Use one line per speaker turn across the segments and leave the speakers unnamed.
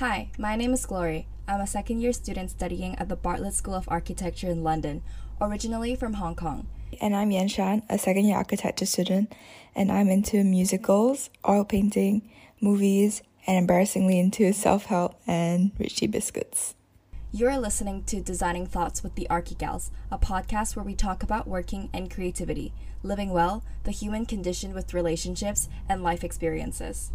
Hi, my name is Glory. I'm a second year student studying at the Bartlett School of Architecture in London, originally from Hong Kong.
And I'm Yan Shan, a second year architecture student, and I'm into musicals, oil painting, movies, and embarrassingly into self help and Rich Tea biscuits.
You're listening to Designing Thoughts with the Archigals, a podcast where we talk about working and creativity, living well, the human condition with relationships, and life experiences.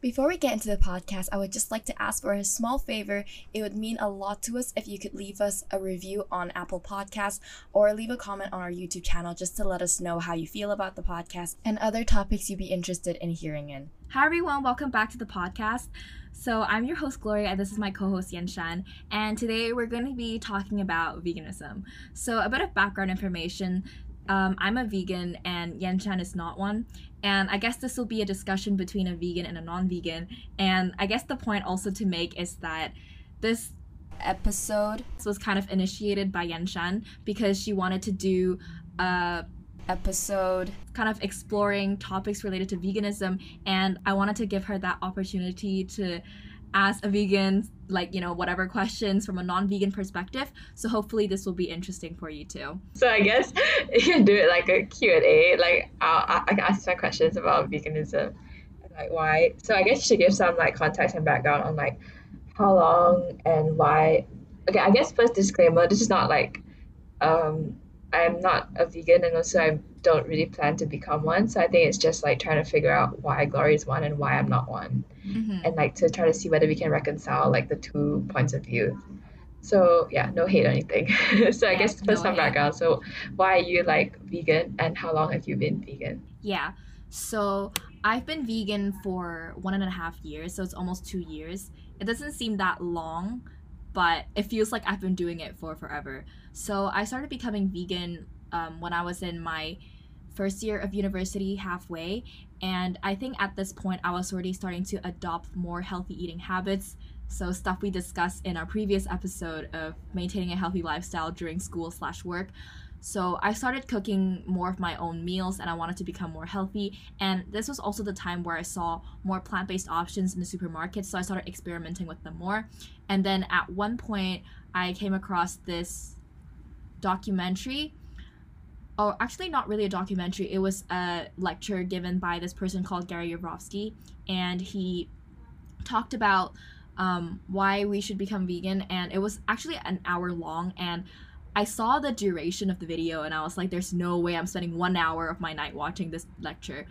Before we get into the podcast, I would just like to ask for a small favor. It would mean a lot to us if you could leave us a review on Apple Podcasts or leave a comment on our YouTube channel just to let us know how you feel about the podcast and other topics you'd be interested in hearing in.
Hi everyone, welcome back to the podcast. So I'm your host Gloria and this is my co-host Yan Shan and today we're going to be talking about veganism. So a bit of background information. Um, I'm a vegan and Yan Shan is not one. And I guess this will be a discussion between a vegan and a non vegan. And I guess the point also to make is that this episode was kind of initiated by Yan Shan because she wanted to do a episode kind of exploring topics related to veganism and I wanted to give her that opportunity to ask a vegan like you know whatever questions from a non-vegan perspective. So hopefully this will be interesting for you too.
So i guess you can do it like a q&a like I'll, i can ask some questions about veganism like why. So i guess you should give some like context and background on like how long and why. Okay i guess first disclaimer this is not like um i'm not a vegan and also i don't really plan to become one. So i think it's just like trying to figure out why glory is one and why i'm not one. Mm-hmm. and like to try to see whether we can reconcile like the two points of view. So yeah no hate or anything. So i guess for no some hate. background. So why are you like vegan and how long have you been vegan?
Yeah. So i've been vegan for one and a half years so it's almost two years. It doesn't seem that long but it feels like i've been doing it for forever so i started becoming vegan um, when i was in my first year of university halfway and I think at this point, I was already starting to adopt more healthy eating habits. So, stuff we discussed in our previous episode of maintaining a healthy lifestyle during school slash work. So, I started cooking more of my own meals and I wanted to become more healthy. And this was also the time where I saw more plant based options in the supermarket. So, I started experimenting with them more. And then at one point, I came across this documentary or actually not really a documentary. It was a lecture given by this person called Gary Yourofsky, and he talked about um, why we should become vegan, and it was actually an hour long, and I saw the duration of the video, and I was like, "There's no way I'm spending one hour of my night watching this lecture."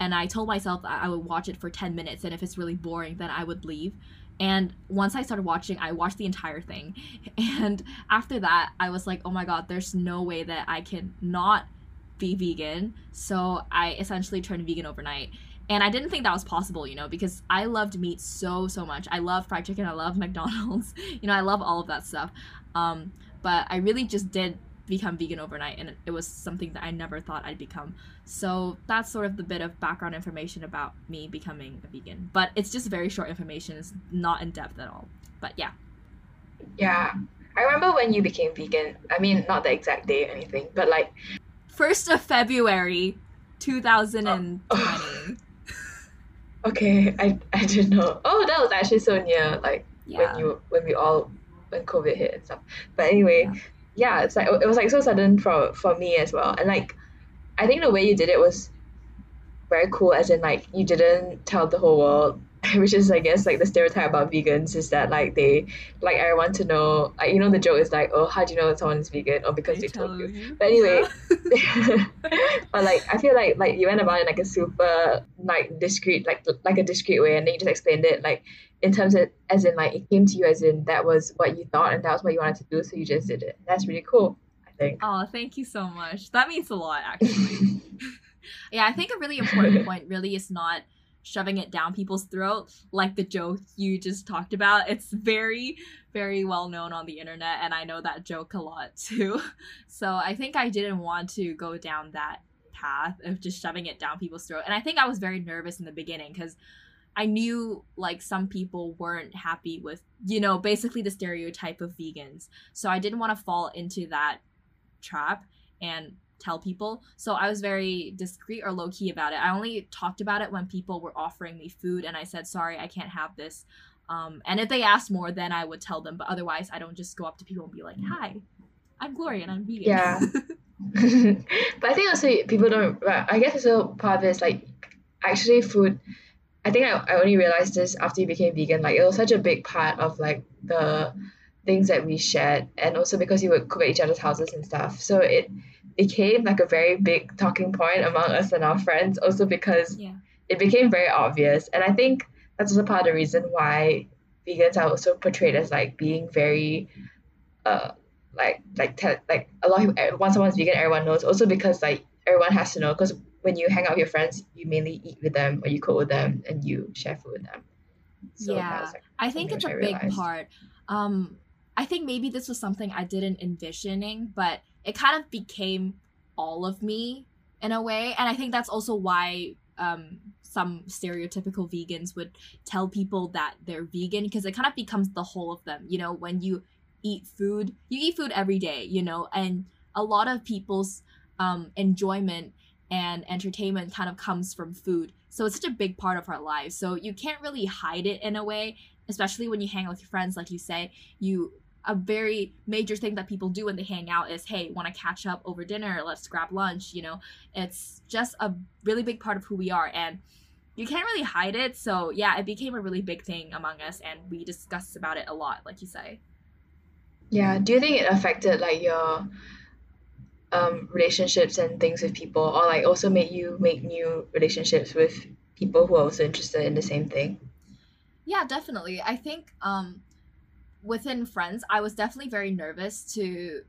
And I told myself I would watch it for 10 minutes, and if it's really boring, then I would leave. And once I started watching, I watched the entire thing. And after that, I was like, oh my god, there's no way that I can not be vegan. So I essentially turned vegan overnight. And I didn't think that was possible, you know, because I loved meat so, so much. I love fried chicken. I love McDonald's. you know, I love all of that stuff. Um, but I really just did become vegan overnight and it was something that I never thought I'd become. So that's sort of the bit of background information about me becoming a vegan. But it's just very short information, it's not in depth at all. But yeah.
Yeah. I remember when you became vegan. I mean, not the exact day or anything, but like
1st of February 2020. Oh.
okay, I I didn't know. Oh, that was actually so near like yeah. when you when we all when COVID hit and stuff. But anyway, yeah yeah, it's like it was like so sudden for for me as well. And like I think the way you did it was very cool as in like you didn't tell the whole world which is I guess like the stereotype about vegans is that like they like everyone to know like you know the joke is like oh how do you know that someone is vegan or because they, they told you. you. But anyway, but like I feel like like you went about it like a super like discreet like like a discreet way and then you just explained it like in terms of as in like it came to you as in that was what you thought and that was what you wanted to do so you just did it. That's really cool. I think.
Oh, thank you so much. That means a lot actually. yeah, I think a really important point really is not shoving it down people's throat like the joke you just talked about. It's very very well known on the internet and i know that joke a lot too. So i think i didn't want to go down that path of just shoving it down people's throat. And i think i was very nervous in the beginning because i knew like some people weren't happy with you know basically the stereotype of vegans. So i didn't want to fall into that trap and tell people. So I was very discreet or low key about it. I only talked about it when people were offering me food and I said, sorry, I can't have this. Um, and if they asked more, then I would tell them. But otherwise, I don't just go up to people and be like, "Hi, I'm Gloria and I'm vegan."
Yeah. but I think also people don't. I guess also part of it is like actually food. I think I, I only realized this after you became vegan. Like it was such a big part of like the things that we shared, and also because you would cook at each other's houses and stuff. So it became like a very big talking point among us and our friends. Also because
yeah.
it became very obvious, and I think that's also part of the reason why vegans are also portrayed as like being very uh like like te- like a lot of people, once someone's vegan everyone knows. Also because like everyone has to know because when you hang out with your friends you mainly eat with them or you cook with them and you share food with them.
So yeah. was, like, i think it's a big part. Um i think maybe this was something i didn't envisioning but it kind of became all of me in a way and i think that's also why um some stereotypical vegans would tell people that they're vegan because it kind of becomes the whole of them. You know, when you eat food, you eat food every day, you know, and a lot of people's um, enjoyment and entertainment kind of comes from food. So it's such a big part of our lives. So you can't really hide it in a way, especially when you hang out with your friends, like you say, you a very major thing that people do when they hang out is hey want to catch up over dinner let's grab lunch you know it's just a really big part of who we are and you can't really hide it. So yeah, it became a really big thing among us, and we discussed about it a lot, like you say.
Yeah. Do you think it affected like your um relationships and things with people, or like also made you make new relationships with people who are also interested in the same thing?
Yeah, definitely. I think um within friends, I was definitely very nervous to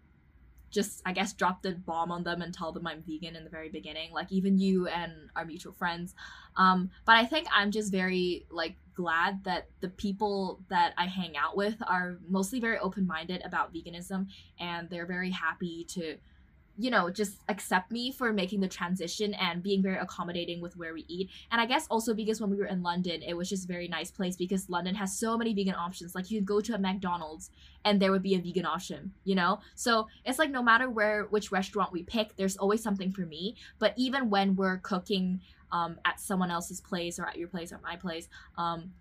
just I guess drop the bomb on them and tell them I'm vegan in the very beginning, like even you and our mutual friends. Um, but I think I'm just very like glad that the people that I hang out with are mostly very open minded about veganism and they're very happy to you know, just accept me for making the transition and being very accommodating with where we eat. And I guess also because when we were in London, it was just a very nice place because London has so many vegan options. Like you could go to a McDonald's and there would be a vegan option, you know? So it's like no matter where which restaurant we pick, there's always something for me. But even when we're cooking um, at someone else's place or at your place or my place, um,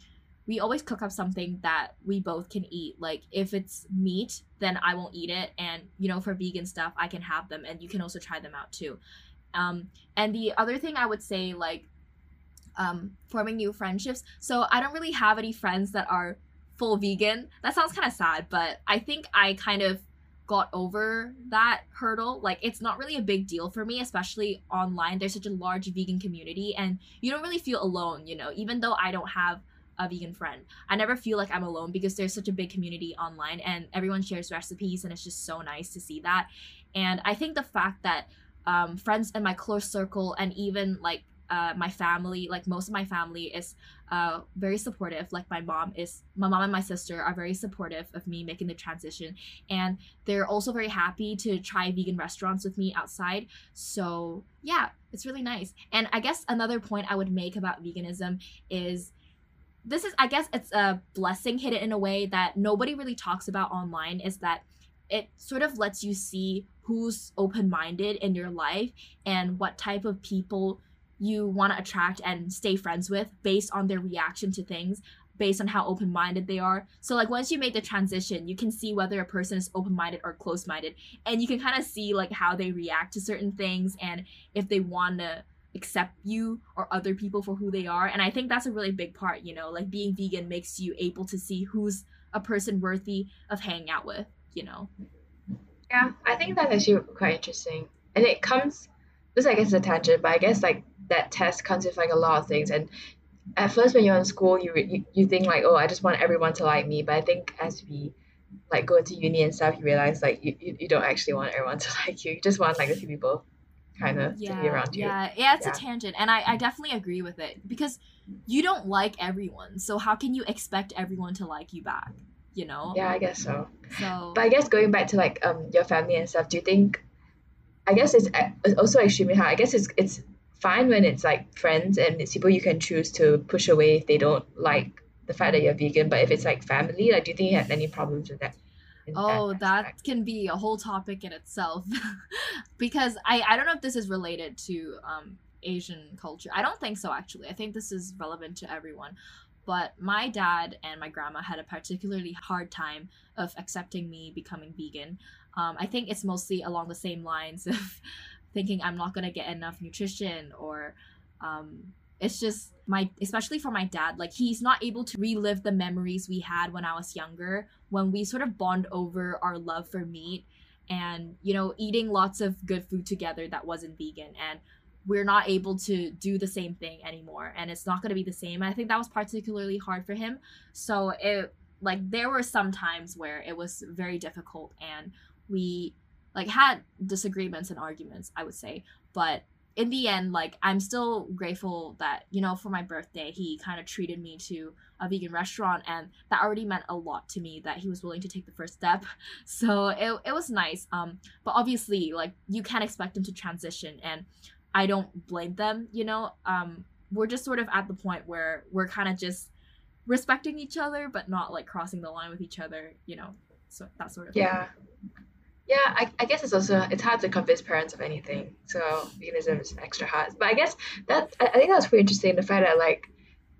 we always cook up something that we both can eat. Like if it's meat, then I won't eat it, and you know for vegan stuff, I can have them, and you can also try them out too. Um, and the other thing I would say, like um, forming new friendships. So I don't really have any friends that are full vegan. That sounds kind of sad, but I think I kind of got over that hurdle. Like it's not really a big deal for me, especially online. There's such a large vegan community and you don't really feel alone, you know, even though I don't have a vegan friend. I never feel like I'm alone because there's such a big community online and everyone shares recipes and it's just so nice to see that. And I think the fact that um, friends in my close circle and even like uh, my family, like most of my family, is uh, very supportive. Like my mom is, my mom and my sister are very supportive of me making the transition, and they're also very happy to try vegan restaurants with me outside. So yeah, it's really nice. And I guess another point I would make about veganism is this is i guess it's a blessing hidden in a way that nobody really talks about online is that it sort of lets you see who's open-minded in your life and what type of people you want to attract and stay friends with based on their reaction to things based on how open-minded they are. So like once you make the transition you can see whether a person is open-minded or close-minded and you can kind of see like how they react to certain things and if they want to accept you or other people for who they are. And i think that's a really big part you know like being vegan makes you able to see who's a person worthy of hanging out with you know.
Yeah i think that's actually quite interesting. And it comes this i guess is a tangent but i guess like that test comes with like a lot of things. And at first when you're in school you, you you think like oh i just want everyone to like me. But i think as we like go to uni and stuff you realize like you, you, you don't actually want everyone to like you. You just want like a few people kind of
yeah,
to be around
you. Yeah, yeah, it's yeah. a tangent, and I, I definitely agree with it because you don't like everyone, so how can you expect everyone to like you back? You know?
Yeah, I guess so.
So,
but I guess going back to like um your family and stuff, do you think? I guess it's, it's also extremely hard. I guess it's it's fine when it's like friends and it's people you can choose to push away if they don't like the fact that you're vegan. But if it's like family, like, do you think you have any problems with that?
Oh that, can be a whole topic in itself. Because i i don't know if this is related to um asian culture. I don't think so actually. I think this is relevant to everyone. But my dad and my grandma had a particularly hard time of accepting me becoming vegan. Um, I think it's mostly along the same lines of thinking I'm not gonna get enough nutrition or um, it's just my especially for my dad like he's not able to relive the memories we had when i was younger when we sort of bond over our love for meat and you know eating lots of good food together that wasn't vegan and we're not able to do the same thing anymore and it's not going to be the same and i think that was particularly hard for him. So it like there were some times where it was very difficult and we like had disagreements and arguments i would say but in the end, like I'm still grateful that you know for my birthday he kind of treated me to a vegan restaurant, and that already meant a lot to me that he was willing to take the first step. So it it was nice. Um, but obviously, like you can't expect him to transition, and I don't blame them. You know, um, we're just sort of at the point where we're kind of just respecting each other, but not like crossing the line with each other. You know, so that sort of
yeah. Thing yeah, I, I guess it's also it's hard to convince parents of anything. So veganism is extra hard. But I guess that I, I think that's pretty interesting. The fact that like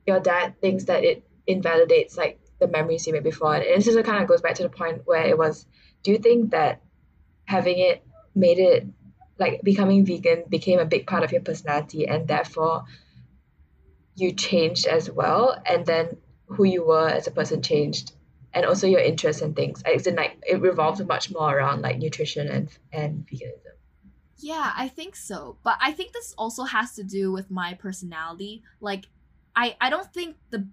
your dad thinks that it invalidates like the memories you made before. And this just kind of goes back to the point where it was. Do you think that having it made it like becoming vegan became a big part of your personality, and therefore you changed as well, and then who you were as a person changed and also your interests and things. It's in like it revolves much more around like nutrition and and veganism.
Yeah, I think so. But I think this also has to do with my personality. Like I I don't think the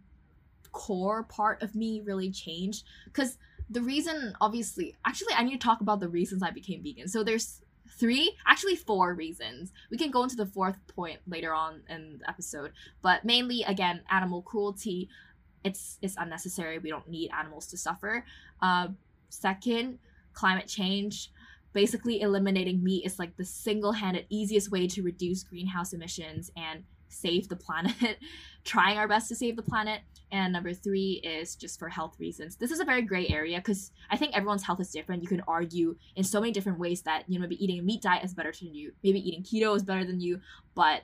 core part of me really changed cuz the reason obviously actually I need to talk about the reasons I became vegan. So there's three, actually four reasons. We can go into the fourth point later on in the episode, but mainly again animal cruelty, it's it's unnecessary. We don't need animals to suffer. Uh, second, climate change. Basically, eliminating meat is like the single-handed easiest way to reduce greenhouse emissions and save the planet. Trying our best to save the planet. And number three is just for health reasons. This is a very gray area because I think everyone's health is different. You can argue in so many different ways that you know maybe eating a meat diet is better than you, maybe eating keto is better than you, but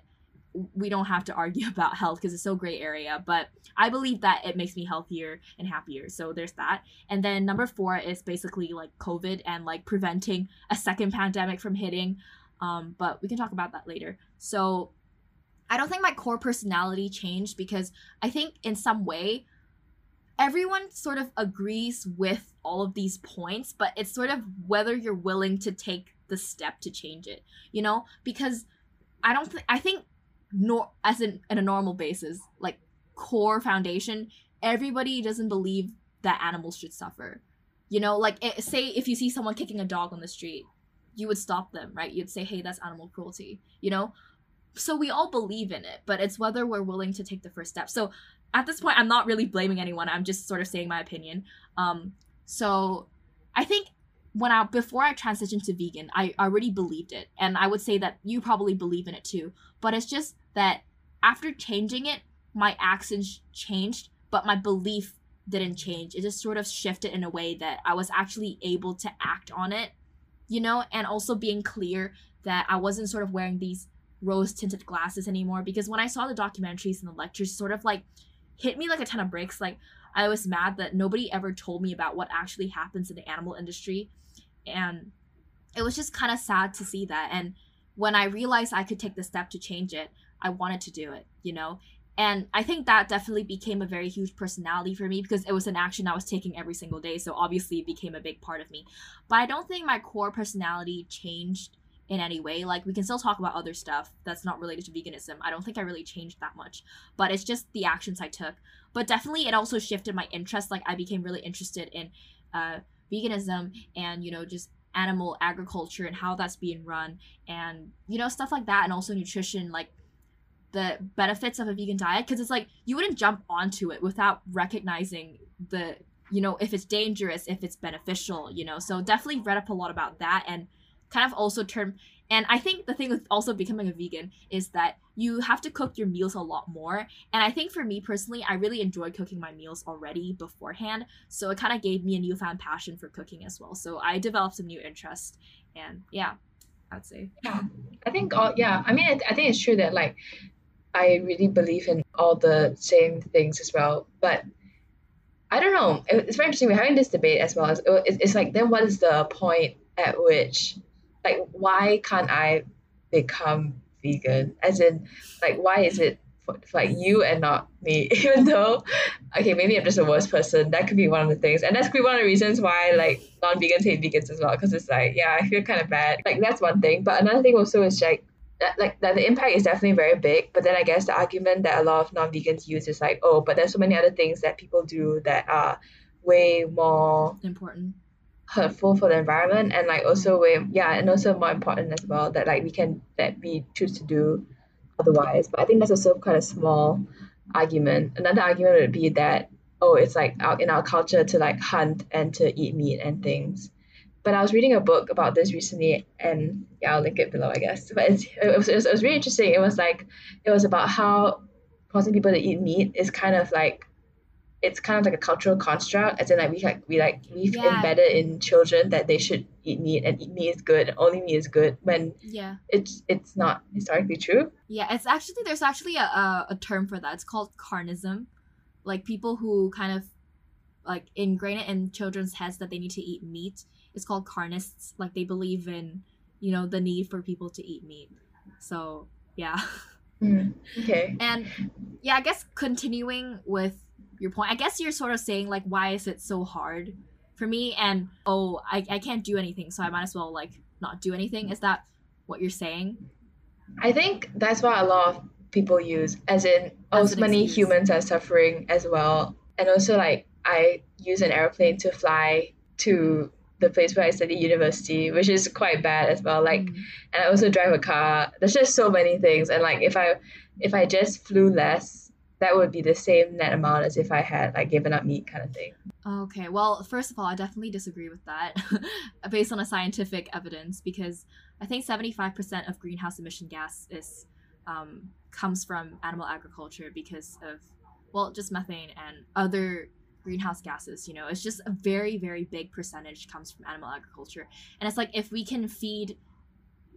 we don't have to argue about health because it's so gray area but i believe that it makes me healthier and happier so there's that. And then number four is basically like covid and like preventing a second pandemic from hitting um, but we can talk about that later. So i don't think my core personality changed because i think in some way everyone sort of agrees with all of these points but it's sort of whether you're willing to take the step to change it you know? Because I don't think I think nor as in, in a normal basis, like core foundation, everybody doesn't believe that animals should suffer. You know, like it, say if you see someone kicking a dog on the street, you would stop them, right? You'd say, "Hey, that's animal cruelty." You know, so we all believe in it, but it's whether we're willing to take the first step. So at this point, I'm not really blaming anyone. I'm just sort of saying my opinion. Um, so I think when I before I transitioned to vegan, I already believed it, and I would say that you probably believe in it too. But it's just that after changing it, my actions changed, but my belief didn't change. It just sort of shifted in a way that I was actually able to act on it, you know, and also being clear that I wasn't sort of wearing these rose tinted glasses anymore because when I saw the documentaries and the lectures sort of like hit me like a ton of bricks. Like I was mad that nobody ever told me about what actually happens in the animal industry. And it was just kind of sad to see that. And when I realized I could take the step to change it I wanted to do it, you know? And I think that definitely became a very huge personality for me because it was an action I was taking every single day. So obviously it became a big part of me. But I don't think my core personality changed in any way. Like we can still talk about other stuff that's not related to veganism. I don't think I really changed that much. But it's just the actions I took. But definitely it also shifted my interest. Like I became really interested in uh, veganism and, you know, just animal agriculture and how that's being run and, you know, stuff like that. And also nutrition. Like the benefits of a vegan diet because it's like you wouldn't jump onto it without recognizing the you know if it's dangerous if it's beneficial you know? So definitely read up a lot about that and kind of also turn and i think the thing with also becoming a vegan is that you have to cook your meals a lot more and i think for me personally i really enjoy cooking my meals already beforehand so it kind of gave me a newfound passion for cooking as well. So i developed some new interest and yeah i'd say.
Yeah i think all yeah i mean I, I think it's true that like I really believe in all the same things as well. But I don't know. It's very interesting. We're having this debate as well. It's, it's like, then what is the point at which, like, why can't I become vegan? As in, like, why is it for, like you and not me? Even though, okay, maybe I'm just a worse person. That could be one of the things, and that's one of the reasons why like non-vegans hate vegans as well. Because it's like, yeah, I feel kind of bad. Like that's one thing. But another thing also is like that, like that the impact is definitely very big but then i guess the argument that a lot of non-vegans use is like oh but there's so many other things that people do that are way more
important.
hurtful for the environment and like also way yeah and also more important as well that like we can that we choose to do otherwise. But i think that's also quite a small argument. Another argument would be that oh it's like out in our culture to like hunt and to eat meat and things but I was reading a book about this recently, and yeah, I'll link it below, I guess. But it's, it, was, it, was, it was really interesting. It was like, it was about how causing people to eat meat is kind of like, it's kind of like a cultural construct, as in like we like we like we've yeah. embedded in children that they should eat meat and eat meat is good, only meat is good. When
yeah,
it's it's not historically true.
Yeah, it's actually there's actually a, a, a term for that. It's called carnism, like people who kind of like ingrain it in children's heads that they need to eat meat it's called carnists. Like they believe in, you know, the need for people to eat meat. So yeah.
Mm, okay.
And yeah, I guess continuing with your point, I guess you're sort of saying like, why is it so hard for me? And oh, I, I can't do anything, so I might as well like not do anything. Is that what you're saying?
I think that's what a lot of people use, as in, oh, so many excuse. humans are suffering as well. And also, like, I use an airplane to fly to the place where I study university, which is quite bad as well. Like, mm. and I also drive a car. There's just so many things, and like if I if I just flew less, that would be the same net amount as if I had like given up meat, kind of thing.
Okay, well, first of all, I definitely disagree with that, based on a scientific evidence, because I think seventy five percent of greenhouse emission gas is um, comes from animal agriculture because of well, just methane and other greenhouse gases you know it's just a very very big percentage comes from animal agriculture. And it's like if we can feed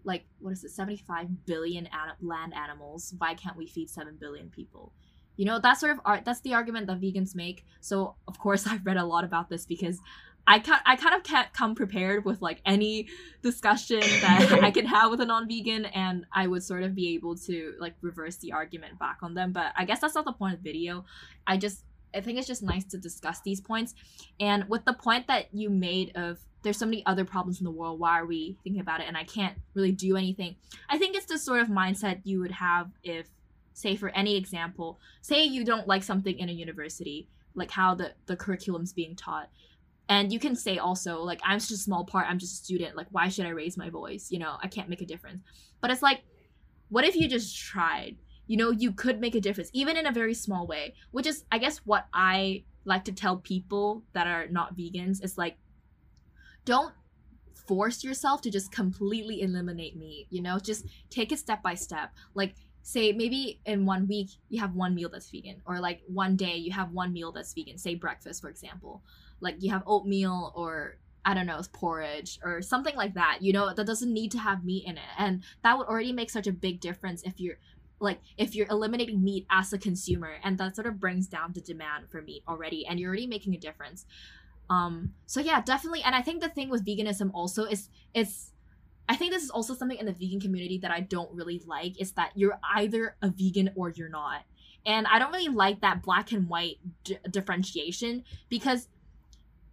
like what is it 75 billion an- land animals why can't we feed 7 billion people? You know that's sort of art that's the argument that vegans make. So of course i've read a lot about this because I, ca- I kind of can't come prepared with like any discussion that I can have with a non-vegan and I would sort of be able to like reverse the argument back on them. But I guess that's not the point of the video. I just I think it's just nice to discuss these points. And with the point that you made of there's so many other problems in the world, why are we thinking about it? And I can't really do anything. I think it's the sort of mindset you would have if, say, for any example, say you don't like something in a university, like how the, the curriculum's being taught. And you can say also, like, I'm just a small part, I'm just a student, like, why should I raise my voice? You know, I can't make a difference. But it's like, what if you just tried? You know you could make a difference even in a very small way which is i guess what i like to tell people that are not vegans is like don't force yourself to just completely eliminate meat you know? Just take it step by step. Like say maybe in one week you have one meal that's vegan or like one day you have one meal that's vegan say breakfast for example. Like you have oatmeal or I don't know, porridge or something like that, you know, that doesn't need to have meat in it. And that would already make such a big difference if you're like if you're eliminating meat as a consumer and that sort of brings down the demand for meat already and you're already making a difference. Um so yeah definitely and i think the thing with veganism also is it's i think this is also something in the vegan community that i don't really like is that you're either a vegan or you're not. And i don't really like that black and white d- differentiation because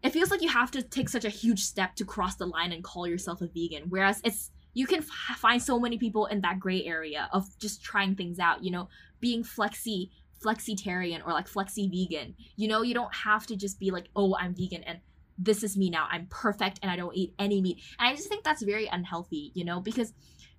it feels like you have to take such a huge step to cross the line and call yourself a vegan whereas it's you can f- find so many people in that gray area of just trying things out you know being flexi flexitarian or like flexi vegan. You know you don't have to just be like oh i'm vegan and this is me now. I'm perfect and i don't eat any meat. And i just think that's very unhealthy you know because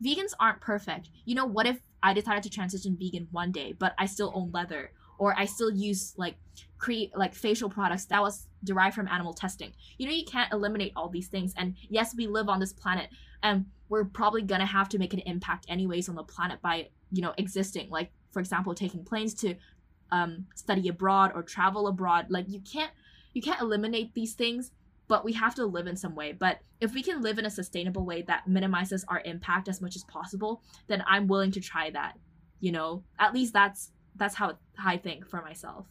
vegans aren't perfect. You know what if i decided to transition vegan one day but i still own leather or i still use like create like facial products that was derived from animal testing. You know you can't eliminate all these things and yes we live on this planet and we're probably gonna have to make an impact anyways on the planet by you know existing. Like for example taking planes to um, study abroad or travel abroad. Like you can't you can't eliminate these things but we have to live in some way. But if we can live in a sustainable way that minimizes our impact as much as possible then i'm willing to try that you know? At least that's that's how i think for myself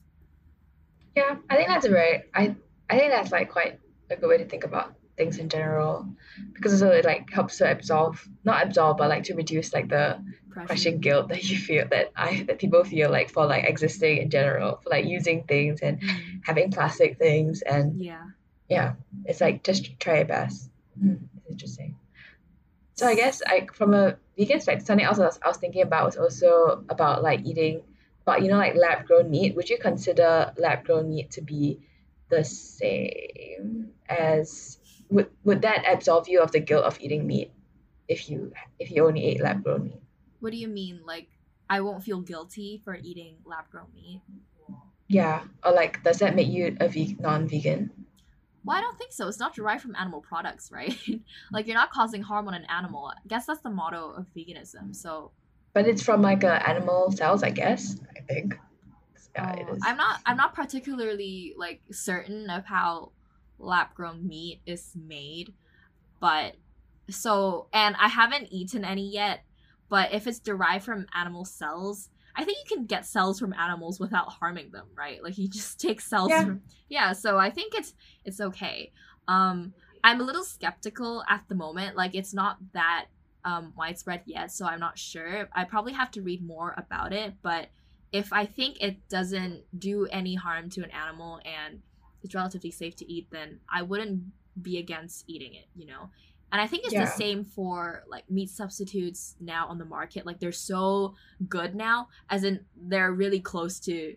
yeah i think that's right i i think that's like quite a good way to think about things in general because also it like helps to absolve not absolve but like to reduce like the Pressure. crushing guilt that you feel that I that people feel like for like existing in general for like using things and mm. having plastic things and
yeah
yeah it's like just try your best mm, it's interesting so I guess like from a vegan perspective something else I was, I was thinking about was also about like eating but you know like lab grown meat would you consider lab grown meat to be the same as would would that absolve you of the guilt of eating meat if you if you only ate lab grown meat?
What do you mean? Like I won't feel guilty for eating lab grown meat?
Yeah. Or like does that make you a ve- non vegan?
Well, I don't think so. It's not derived from animal products, right? like you're not causing harm on an animal. I guess that's the motto of veganism. So
But it's from like a animal cells, I guess. I think.
Yeah, oh, I'm not I'm not particularly like certain of how lab grown meat is made. But so, and I haven't eaten any yet, but if it's derived from animal cells, I think you can get cells from animals without harming them, right? Like you just take cells yeah. from Yeah, so I think it's it's okay. Um I'm a little skeptical at the moment. Like it's not that um widespread yet, so I'm not sure. I probably have to read more about it, but if I think it doesn't do any harm to an animal and it's relatively safe to eat, then I wouldn't be against eating it, you know? And I think it's yeah. the same for like meat substitutes now on the market. Like they're so good now, as in they're really close to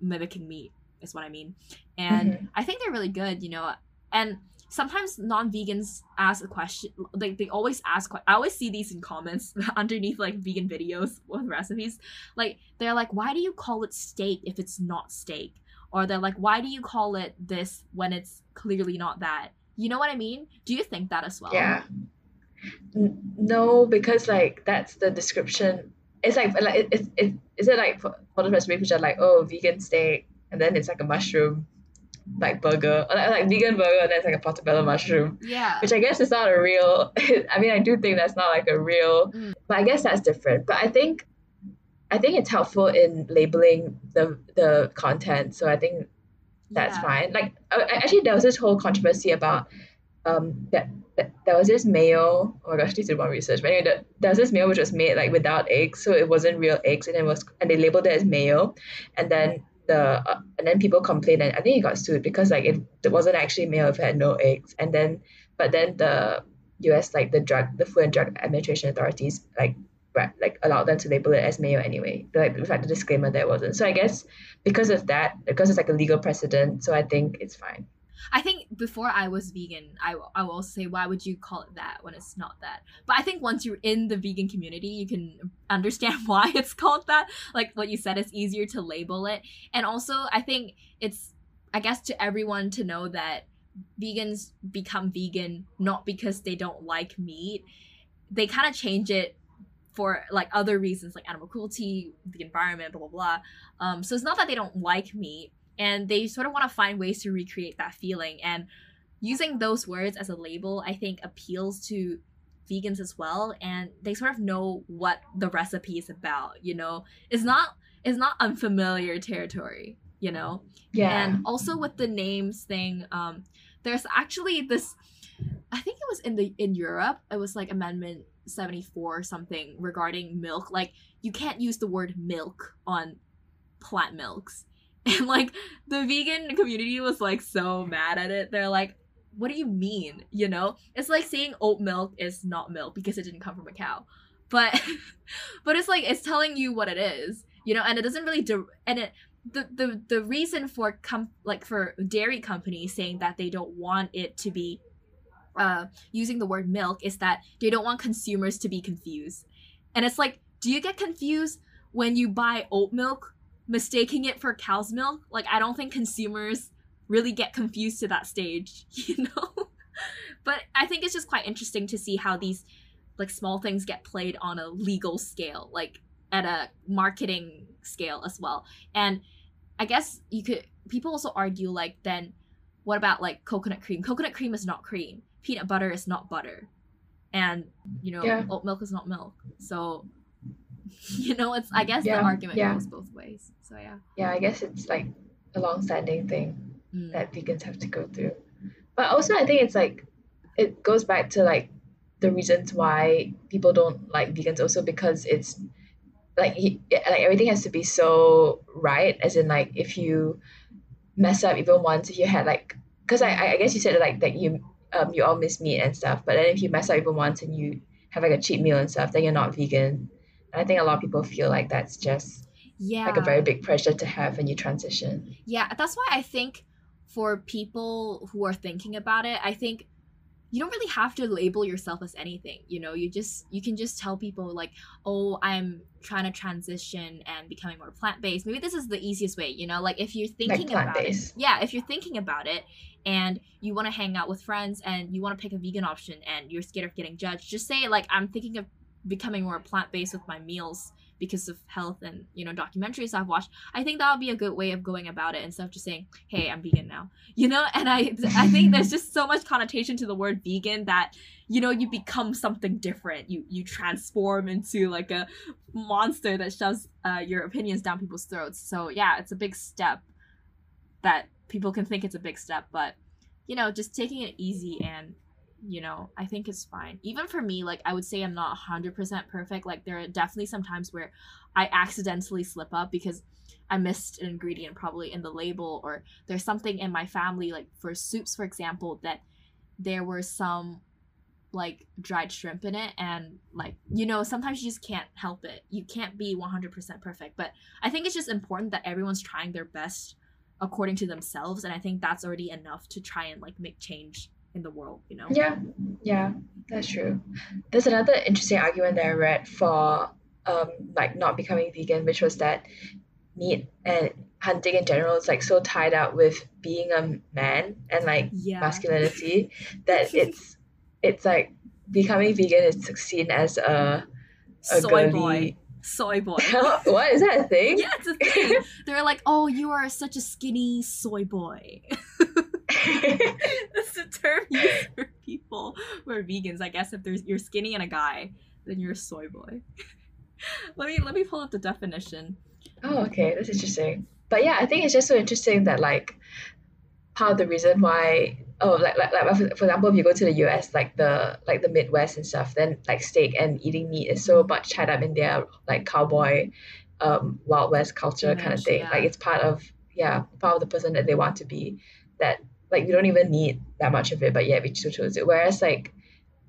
mimicking meat, is what I mean. And mm-hmm. I think they're really good, you know? And sometimes non-vegans ask a question like they always ask i always see these in comments underneath like vegan videos with recipes. Like they're like why do you call it steak if it's not steak? Or they're like why do you call it this when it's clearly not that? You know what i mean? Do you think that as well?
Yeah. No because like that's the description. It's like like it, it, it is it like for, for the recipe which are like oh vegan steak and then it's like a mushroom like burger or like, like vegan burger and then it's like a portobello mushroom
yeah
which i guess is not a real i mean i do think that's not like a real mm. but i guess that's different but i think I think it's helpful in labeling the the content. So I think that's yeah. fine. Like uh, actually, there was this whole controversy about um that, that there was this mayo. Oh my gosh, this is one research. But anyway, the, there was this mayo which was made like without eggs, so it wasn't real eggs, and it was and they labeled it as mayo, and then the uh, and then people complained and I think he got sued because like it, it wasn't actually mayo if it had no eggs, and then but then the U.S. like the drug the Food and Drug Administration authorities like like allowed them to label it as mayo anyway. Like with like the disclaimer that wasn't. So I guess because of that, because it's like a legal precedent, so I think it's fine.
I think before I was vegan, I, I will say, why would you call it that when it's not that? But I think once you're in the vegan community, you can understand why it's called that. Like what you said, it's easier to label it. And also, I think it's, I guess, to everyone to know that vegans become vegan not because they don't like meat. They kind of change it for like other reasons like animal cruelty, the environment, blah blah blah. Um, so it's not that they don't like meat, and they sort of want to find ways to recreate that feeling. And using those words as a label, I think, appeals to vegans as well, and they sort of know what the recipe is about. You know, it's not it's not unfamiliar territory. You know,
yeah.
And also with the names thing, um, there's actually this. I think it was in the in Europe. It was like amendment 74 something regarding milk like you can't use the word milk on plant milks and like the vegan community was like so mad at it. They're like what do you mean? You know? It's like saying oat milk is not milk because it didn't come from a cow. But but it's like it's telling you what it is you know? And it doesn't really do and it the, the the reason for com- like for dairy companies saying that they don't want it to be uh, using the word milk is that they don't want consumers to be confused. And it's like, do you get confused when you buy oat milk, mistaking it for cow's milk? Like, I don't think consumers really get confused to that stage, you know? but I think it's just quite interesting to see how these like small things get played on a legal scale, like at a marketing scale as well. And I guess you could people also argue like then what about like coconut cream? Coconut cream is not cream peanut butter is not butter and you know yeah. oat milk is not milk so you know it's i guess
Yeah,
the argument
yeah.
goes both ways so yeah
Yeah, I guess it's like a long-standing thing
Mm.
that vegans have to go through. But also, I think it's like it goes back to like the reasons why people don't like vegans. Also, because it's like he, like everything has to be so right. As in, like if you mess up even once, if you had like, because I I guess you said like that you um you all miss meat and stuff. But then if you mess up even once and you have like a cheat meal and stuff, then you're not vegan. I think a lot of people feel like that's just
yeah
like a very big pressure to have when you transition.
Yeah, that's why I think for people who are thinking about it, I think you don't really have to label yourself as anything. You know, you just you can just tell people like, "Oh, I'm trying to transition and becoming more plant-based." Maybe this is the easiest way, you know? Like if you're thinking about it. Yeah, if you're thinking about it and you want to hang out with friends and you want to pick a vegan option and you're scared of getting judged, just say like, "I'm thinking of becoming more plant-based with my meals." because of health and you know documentaries I've watched I think that would be a good way of going about it instead of just saying, "Hey, I'm vegan now." You know, and I I think there's just so much connotation to the word vegan that you know you become something different. You you transform into like a monster that shoves uh, your opinions down people's throats. So yeah, it's a big step that people can think it's a big step, but you know, just taking it easy and you know, I think it's fine. Even for me, like I would say I'm not 100% perfect. Like there are definitely some times where I accidentally slip up because I missed an ingredient probably in the label or there's something in my family like for soups for example that there were some like dried shrimp in it and like you know sometimes you just can't help it. You can't be 100% perfect, but I think it's just important that everyone's trying their best according to themselves and I think that's already enough to try and like make change in the world, you know.
Yeah, yeah, that's true. There's another interesting argument that I read for um like not becoming vegan, which was that meat and hunting in general is like so tied up with being a man and like
Yeah.
masculinity that it's it's like becoming vegan is seen as a a
Soy boy. Soy boy.
what is that a thing?
yeah, it's a thing. They're like, oh, you are such a skinny soy boy. That's the term used for people who are vegans. I guess if there's you're skinny and a guy, then you're a soy boy. let me let me pull up the definition.
Oh, okay, that's interesting. But yeah, I think it's just so interesting that like part of the reason why oh like like, like for, for example if you go to the US like the like the Midwest and stuff then like steak and eating meat is so much tied up in their like cowboy um Wild West culture kind of thing.
yeah.
Like it's part of yeah, part of the person that they want to be that like we don't even need that much of it but yet we still choose it. Whereas like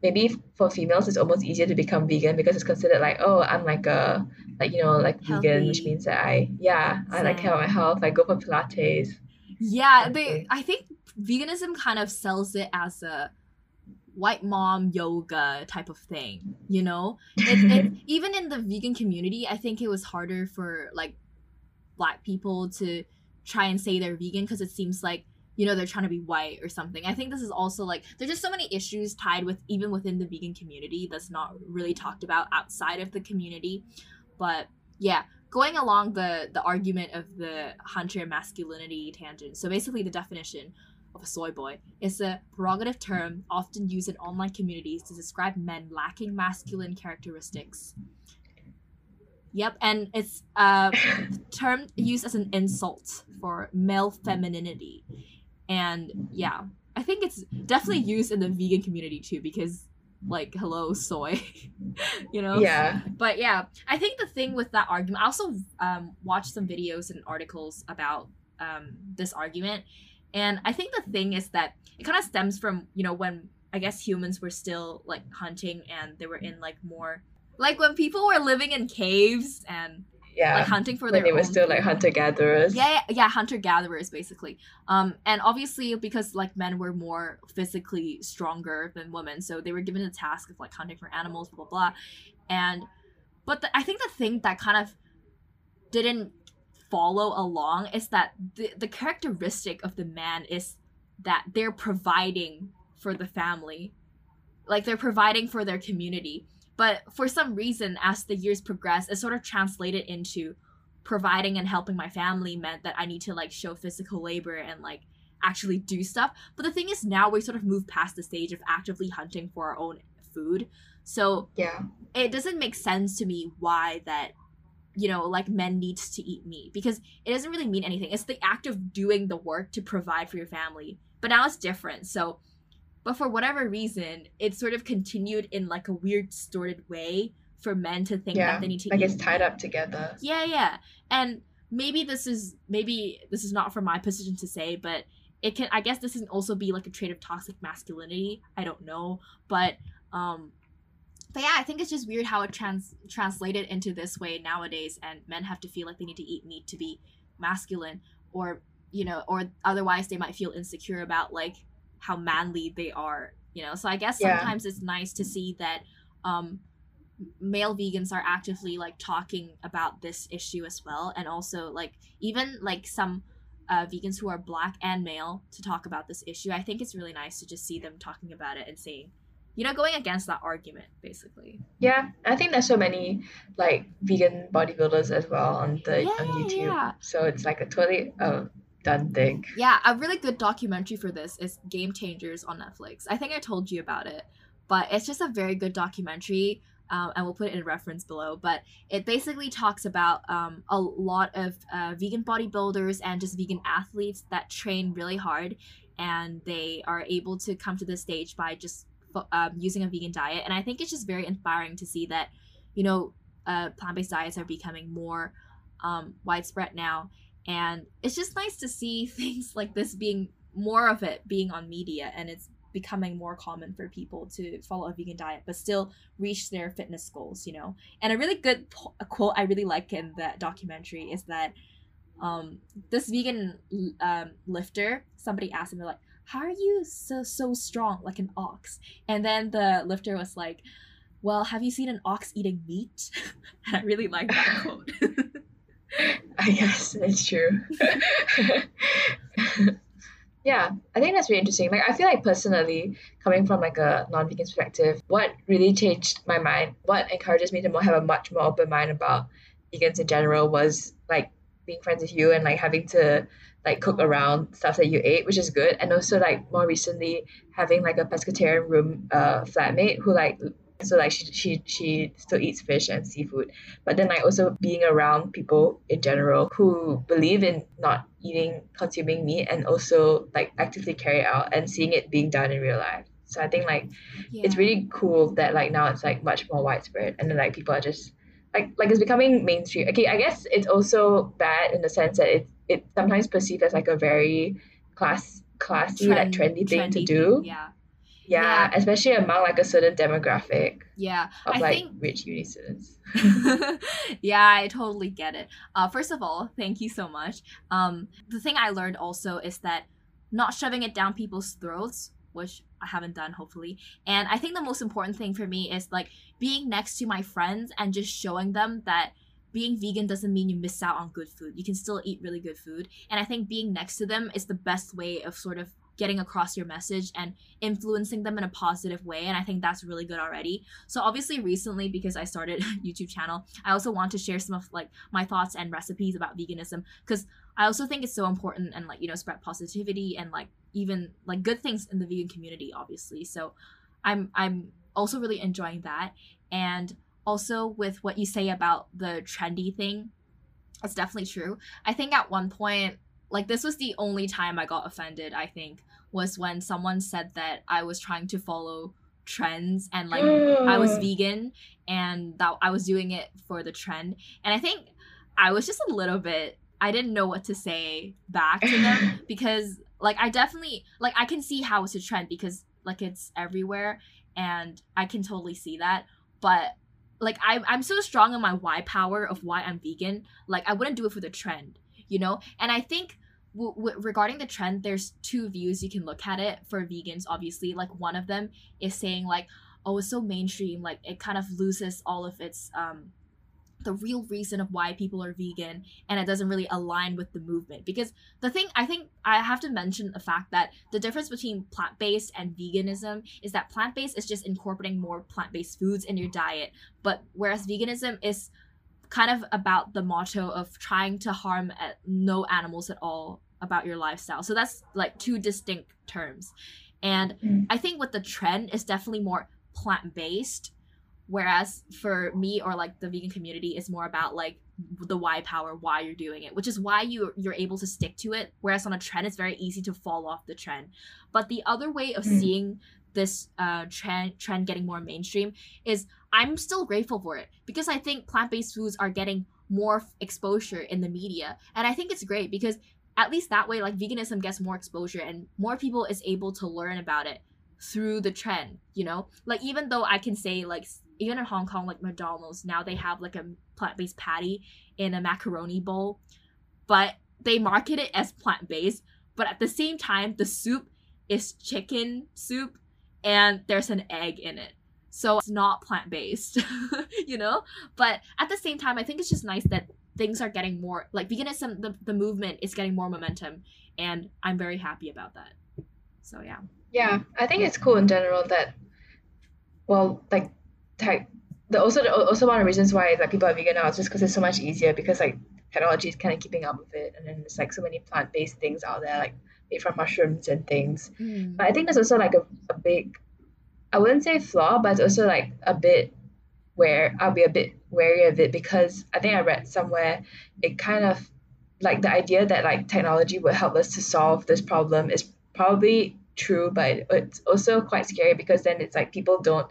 maybe for females it's almost easier to become vegan because it's considered like oh I'm like a like you know like vegan which means that I yeah I like care about my health I go for Pilates
Yeah, they. I think veganism kind of sells it as a white mom yoga type of thing. You know, it, it, even in the vegan community, I think it was harder for like black people to try and say they're vegan because it seems like you know they're trying to be white or something. I think this is also like there's just so many issues tied with even within the vegan community that's not really talked about outside of the community. But yeah, going along the the argument of the hunter masculinity tangent. So basically, the definition of a soy boy is a prerogative term often used in online communities to describe men lacking masculine characteristics. Yep, and it's uh, a term used as an insult for male femininity. And yeah, I think it's definitely used in the vegan community too because like hello soy you know?
Yeah.
But yeah i think the thing with that argument i also um, watched some videos and articles about um, this argument. And i think the thing is that it kind of stems from you know when i guess humans were still like hunting and they were in like more like when people were living in caves and
yeah
like hunting for
when
their
they were still like hunter gatherers
Yeah, yeah, yeah, hunter gatherers basically. Um, and obviously because like men were more physically stronger than women, so they were given the task of like hunting for animals, blah blah blah. And but the, I think the thing that kind of didn't follow along is that the the characteristic of the man is that they're providing for the family, like they're providing for their community. But for some reason, as the years progressed, it sort of translated into providing and helping my family meant that I need to like show physical labor and like actually do stuff. But the thing is now we sort of move past the stage of actively hunting for our own food. So
yeah,
it doesn't make sense to me why that you know like men needs to eat meat because it doesn't really mean anything. It's the act of doing the work to provide for your family. But now it's different. So but for whatever reason, it sort of continued in like a weird distorted way for men to think
yeah,
that they need to
like
eat
it's tied up together.
yeah, yeah. And maybe this is maybe this is not for my position to say, but it can I guess this can also be like a trait of toxic masculinity. I don't know. But um but yeah, I think it's just weird how it trans translated into this way nowadays and men have to feel like they need to eat meat to be masculine or you know, or otherwise they might feel insecure about like how manly they are, you know. So I guess
Yeah.
sometimes it's nice to see that um male vegans are actively like talking about this issue as well and also like even like some uh, vegans who are black and male to talk about this issue i think it's really nice to just see them talking about it and saying you know going against that argument basically
Yeah, I think there's so many like vegan bodybuilders as well on the on YouTube.
yeah.
So it's like a totally uh, done thing.
yeah a really good documentary for this is game changers on netflix i think i told you about it but it's just a very good documentary um, and we'll put it in reference below but it basically talks about um, a lot of uh, vegan bodybuilders and just vegan athletes that train really hard and they are able to come to this stage by just um, using a vegan diet and i think it's just very inspiring to see that you know uh, plant-based diets are becoming more um, widespread now and it's just nice to see things like this being more of it being on media and it's becoming more common for people to follow a vegan diet but still reach their fitness goals you know? And a really good po- a quote i really like in that documentary is that um this vegan um lifter somebody asked him they're like how are you so so strong? Like an ox. And then the lifter was like well have you seen an ox eating meat? And i really like that quote
I guess it's true. yeah, I think that's really interesting. Like I feel like personally, coming from like a non-vegan perspective, what really changed my mind, what encourages me to more have a much more open mind about vegans in general was like being friends with you and like having to like cook around stuff that you ate, which is good. And also like more recently having like a pescatarian room uh flatmate who like so like she she she still eats fish and seafood. But then like also being around people in general who believe in not eating consuming meat and also like actively carry it out and seeing it being done in real life. So i think like it's really cool that like now it's like much more widespread and then like people are just like like it's becoming mainstream. Okay i guess it's also bad in the sense that it it's sometimes perceived as like a very class classy like trendy thing to do.
thing, yeah
yeah,
Yeah.
especially among like a certain demographic
yeah
of
i
like
think
rich uni students
yeah, I totally get it. Uh, first of all, thank you so much. Um, the thing I learned also is that not shoving it down people's throats, which I haven't done, hopefully. And I think the most important thing for me is like being next to my friends and just showing them that being vegan doesn't mean you miss out on good food. You can still eat really good food. And I think being next to them is the best way of sort of getting across your message and influencing them in a positive way. And I think that's really good already. So obviously recently because I started YouTube channel, I also want to share some of like my thoughts and recipes about veganism because I also think it's so important and like you know spread positivity and like even like good things in the vegan community obviously. So I'm I'm also really enjoying that and also with what you say about the trendy thing it's definitely true. I think at one point like this was the only time I got offended, I think, was when someone said that I was trying to follow trends and like I was mm. vegan and that I was doing it for the trend. And I think I was just a little bit I didn't know what to say back to them because like I definitely like I can see how it's a trend because like it's everywhere and I can totally see that. But like I I'm so strong in my why power of why I'm vegan. Like I wouldn't do it for the trend, you know? And I think w- w- regarding the trend there's two views you can look at it for vegans obviously like one of them is saying like oh it's so mainstream like it kind of loses all of its um the real reason of why people are vegan and it doesn't really align with the movement because the thing i think i have to mention the fact that the difference between plant-based and veganism is that plant-based is just incorporating more plant-based foods in your diet but whereas veganism is kind of about the motto of trying to harm uh, no animals at all about your lifestyle so that's like two distinct terms and
Mm.
i think with the trend is definitely more plant-based whereas for me or like the vegan community is more about like the why power why you're doing it which is why you you're able to stick to it whereas on a trend it's very easy to fall off the trend but the other way of mm. seeing this uh, trend trend getting more mainstream is i'm still grateful for it because i think plant-based foods are getting more exposure in the media. And i think it's great because at least that way like veganism gets more exposure and more people is able to learn about it through the trend you know? Like even though i can say like even in hong kong like mcdonald's now they have like a plant-based patty in a macaroni bowl but they market it as plant-based but at the same time the soup is chicken soup and there's an egg in it so it's not plant-based you know? But at the same time i think it's just nice that things are getting more like veganism the, the movement is getting more momentum and i'm very happy about that. So yeah.
Yeah i think it's cool in general that well like tech the also the, also one of the reasons why like people are vegan now is just because it's so much easier because like technology is kind of keeping up with it and then there's like so many plant-based things out there like made from mushrooms and things. Mm. but i think there's also like a, a big i wouldn't say flaw but it's also like a bit where i'll be a bit wary of it because i think i read somewhere it kind of like the idea that like technology would help us to solve this problem is probably true but it's also quite scary because then it's like people don't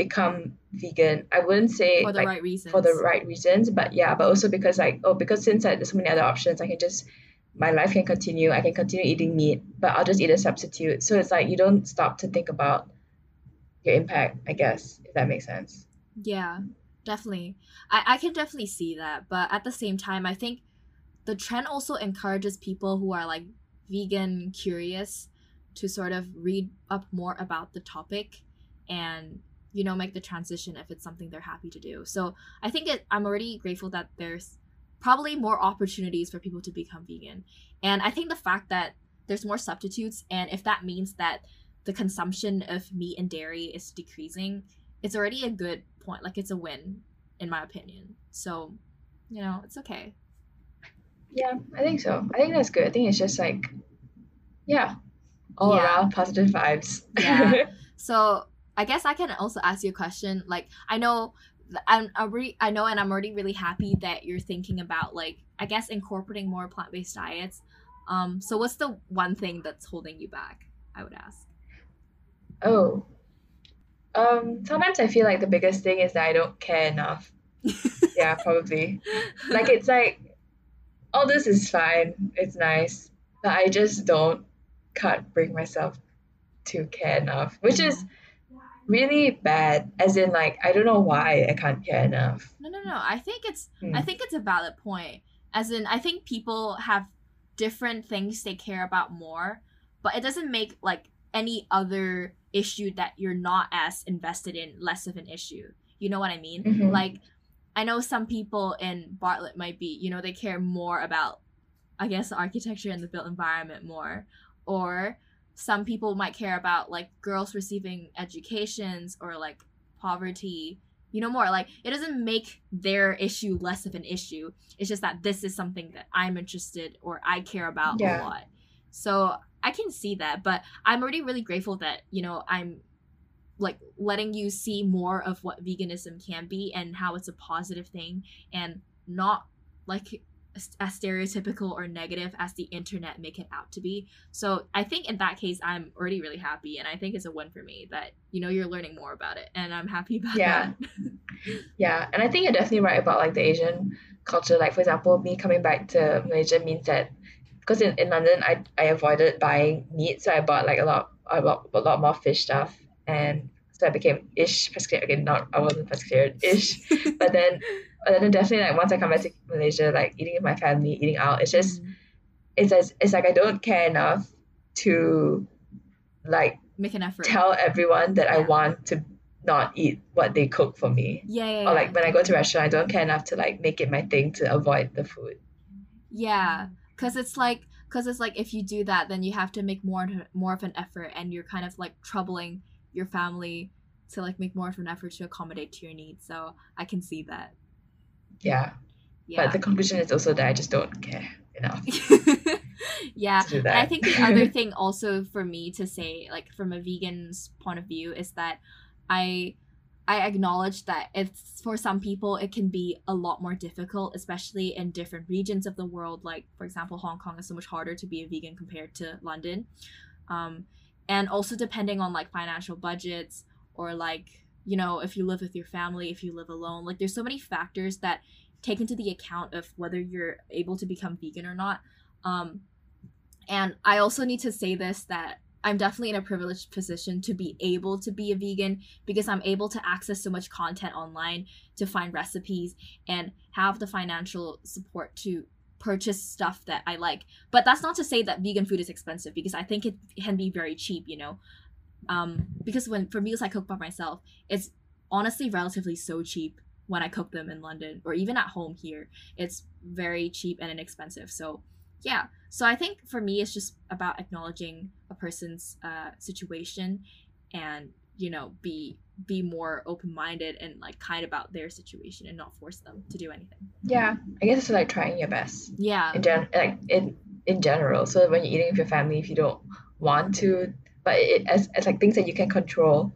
become vegan. I wouldn't say
for the
like,
right reasons.
For the right reasons, but yeah, but also because like oh, because since there's so many other options, I can just my life can continue. I can continue eating meat, but I'll just eat a substitute. So it's like you don't stop to think about your impact. I guess if that makes sense.
Yeah, definitely. I I can definitely see that, but at the same time, I think the trend also encourages people who are like vegan curious to sort of read up more about the topic and you know make the transition if it's something they're happy to do so i think it, i'm already grateful that there's probably more opportunities for people to become vegan and i think the fact that there's more substitutes and if that means that the consumption of meat and dairy is decreasing it's already a good point like it's a win in my opinion so you know it's okay
yeah i think so i think that's good i think it's just like yeah all yeah. around positive vibes
yeah so I guess I can also ask you a question. Like I know I'm already I know and I'm already really happy that you're thinking about like I guess incorporating more plant-based diets. Um so what's the one thing that's holding you back? I would ask.
Oh. Um sometimes I feel like the biggest thing is that I don't care enough. yeah, probably. Like it's like all this is fine. It's nice. But I just don't can't bring myself to care enough, which is really bad as in like i don't know why i can't care enough
no no no i think it's hmm. i think it's a valid point as in i think people have different things they care about more but it doesn't make like any other issue that you're not as invested in less of an issue. You know what i mean? Mm-hmm. like i know some people in bartlett might be you know they care more about i guess architecture and the built environment more. Or some people might care about like girls receiving educations or like poverty you know more. Like it doesn't make their issue less of an issue. It's just that this is something that i'm interested or i care about yeah. a lot. So i can see that but i'm already really grateful that you know i'm like letting you see more of what veganism can be and how it's a positive thing and not like as stereotypical or negative as the internet make it out to be. So I think in that case, I'm already really happy, and I think it's a win for me that you know you're learning more about it, and I'm happy about
yeah. that. yeah, and I think you're definitely right about like the Asian culture. Like for example, me coming back to Malaysia means that because in, in London I, I avoided buying meat, so I bought like a lot a lot a lot more fish stuff, and so I became ish pescatarian. Okay, not I wasn't pescatarian ish, but then but then definitely like once I come back to Malaysia, like eating with my family, eating out, it's just mm. it's as it's like I don't care enough to like
make an effort.
Tell everyone that yeah. I want to not eat what they cook for
me. Yeah, yeah.
Or like when I go to restaurant, I don't care enough to like make it my thing to avoid the food.
Yeah, because it's like because it's like if you do that, then you have to make more more of an effort, and you're kind of like troubling your family to like make more of an effort to accommodate to your needs. So I can see that
yeah. yeah. But the conclusion is also that I just don't care enough.
yeah. I think the other thing also for me to say, like from a vegan's point of view, is that I I acknowledge that it's for some people it can be a lot more difficult, especially in different regions of the world. Like for example, Hong Kong is so much harder to be a vegan compared to London, um, and also depending on like financial budgets or like you know if you live with your family, if you live alone. Like there's so many factors that take into the account of whether you're able to become vegan or not. Um, and I also need to say this that I'm definitely in a privileged position to be able to be a vegan because I'm able to access so much content online to find recipes and have the financial support to purchase stuff that I like. But that's not to say that vegan food is expensive because I think it can be very cheap, you know. Um, because when for meals I cook by myself, it's honestly relatively so cheap when I cook them in London or even at home here. It's very cheap and inexpensive. So yeah. So i think for me it's just about acknowledging a person's uh, situation and you know be be more open-minded and like kind about their situation and not force them to do anything.
Yeah. I guess it's like trying your best.
Yeah.
In gen like in in general. So when you're eating with your family if you don't want to but it as, as like things that you can control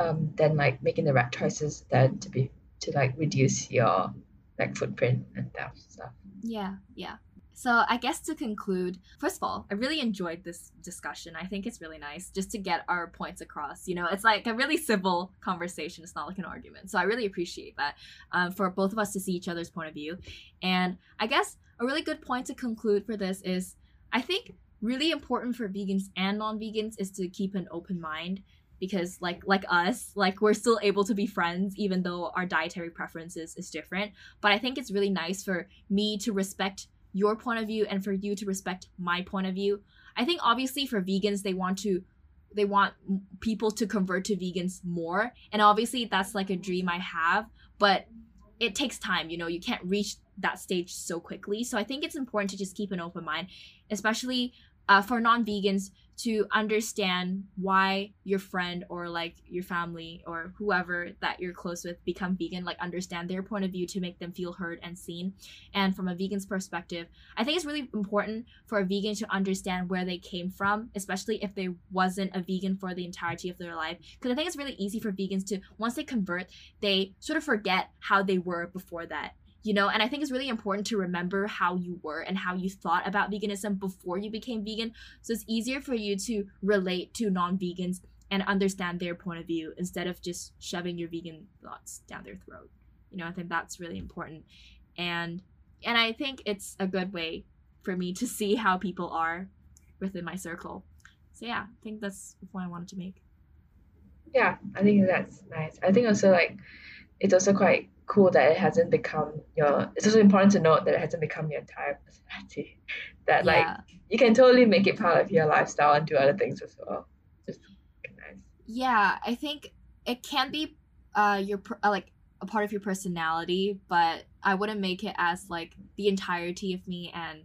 um then like making the right choices then to be to like reduce your like footprint and that stuff.
Yeah. Yeah so, I guess to conclude, first of all, I really enjoyed this discussion. I think it's really nice just to get our points across. You know, it's like a really civil conversation, it's not like an argument. So, I really appreciate that um, for both of us to see each other's point of view. And I guess a really good point to conclude for this is I think really important for vegans and non vegans is to keep an open mind because like like us like we're still able to be friends even though our dietary preferences is different but i think it's really nice for me to respect your point of view and for you to respect my point of view. I think obviously for vegans they want to they want people to convert to vegans more and obviously that's like a dream I have, but it takes time, you know, you can't reach that stage so quickly. So I think it's important to just keep an open mind, especially uh, for non-vegans to understand why your friend or like your family or whoever that you're close with become vegan like understand their point of view to make them feel heard and seen. And from a vegan's perspective i think it's really important for a vegan to understand where they came from especially if they wasn't a vegan for the entirety of their life. Because i think it's really easy for vegans to once they convert they sort of forget how they were before that you know and i think it's really important to remember how you were and how you thought about veganism before you became vegan. So it's easier for you to relate to non-vegans and understand their point of view instead of just shoving your vegan thoughts down their throat. You know i think that's really important. And and i think it's a good way for me to see how people are within my circle. So yeah i think that's the point i wanted to make.
Yeah i think that's nice. I think also like it's also quite cool that it hasn't become your it's also important to note that it hasn't become your entire personality. That yeah. like you can totally make it part of your lifestyle and do other things as well. Just nice.
Yeah i think it can be uh your uh, like a part of your personality but i wouldn't make it as like the entirety of me and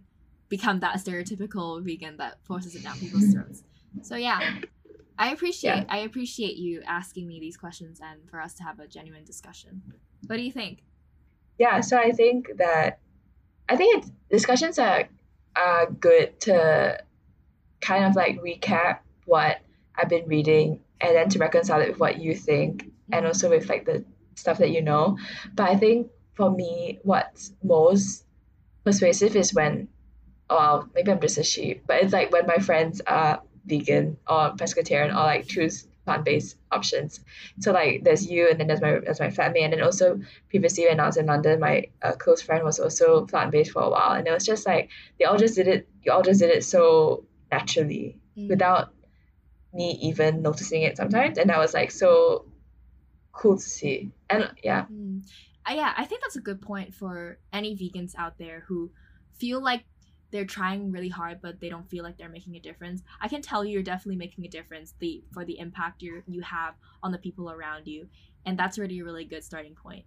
become that stereotypical vegan that forces it down people's throats. So yeah I appreciate yeah. I appreciate you asking me these questions and for us to have a genuine discussion. What do you think?
Yeah, so I think that I think it's, discussions are are good to kind of like recap what I've been reading and then to reconcile it with what you think and also with like the stuff that you know. But I think for me, what's most persuasive is when, oh, maybe I'm just a sheep, but it's like when my friends are vegan or pescatarian or like choose plant-based options. So like there's you and then there's my there's my flatmate and then also previously when I was in London, my uh, close friend was also plant-based for a while and it was just like they all just did it you all just did it so naturally mm. without me even noticing it sometimes and that was like so cool to see and yeah
mm. uh, yeah i think that's a good point for any vegans out there who feel like they're trying really hard but they don't feel like they're making a difference. I can tell you you're definitely making a difference the for the impact you you have on the people around you and that's already a really good starting point.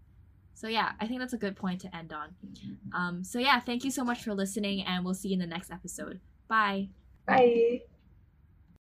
So yeah i think that's a good point to end on. Um, so yeah thank you so much for listening and we'll see you in the next episode. Bye.
Bye